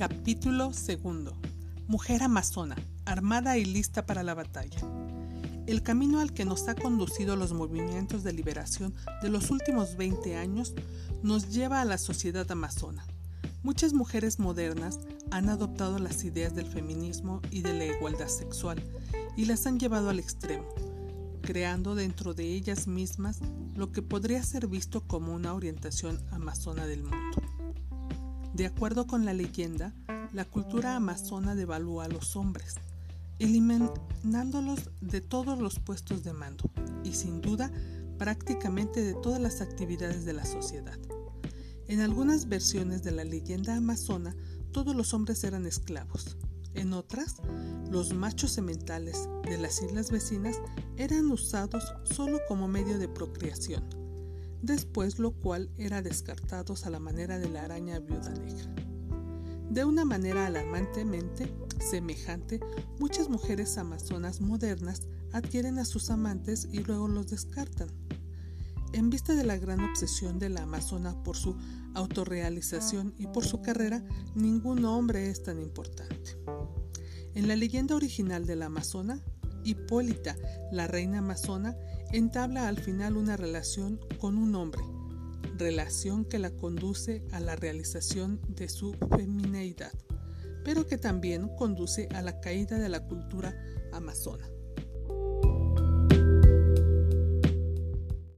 Capítulo segundo. Mujer amazona, armada y lista para la batalla. El camino al que nos ha conducido los movimientos de liberación de los últimos 20 años nos lleva a la sociedad amazona. Muchas mujeres modernas han adoptado las ideas del feminismo y de la igualdad sexual y las han llevado al extremo, creando dentro de ellas mismas lo que podría ser visto como una orientación amazona del mundo. De acuerdo con la leyenda, la cultura amazona devalúa a los hombres, eliminándolos de todos los puestos de mando y sin duda prácticamente de todas las actividades de la sociedad. En algunas versiones de la leyenda amazona, todos los hombres eran esclavos. En otras, los machos sementales de las islas vecinas eran usados solo como medio de procreación después lo cual era descartados a la manera de la araña viuda negra. De una manera alarmantemente semejante, muchas mujeres amazonas modernas adquieren a sus amantes y luego los descartan. En vista de la gran obsesión de la amazona por su autorrealización y por su carrera, ningún hombre es tan importante. En la leyenda original de la amazona, Hipólita, la reina amazona, entabla al final una relación con un hombre, relación que la conduce a la realización de su femineidad, pero que también conduce a la caída de la cultura amazona.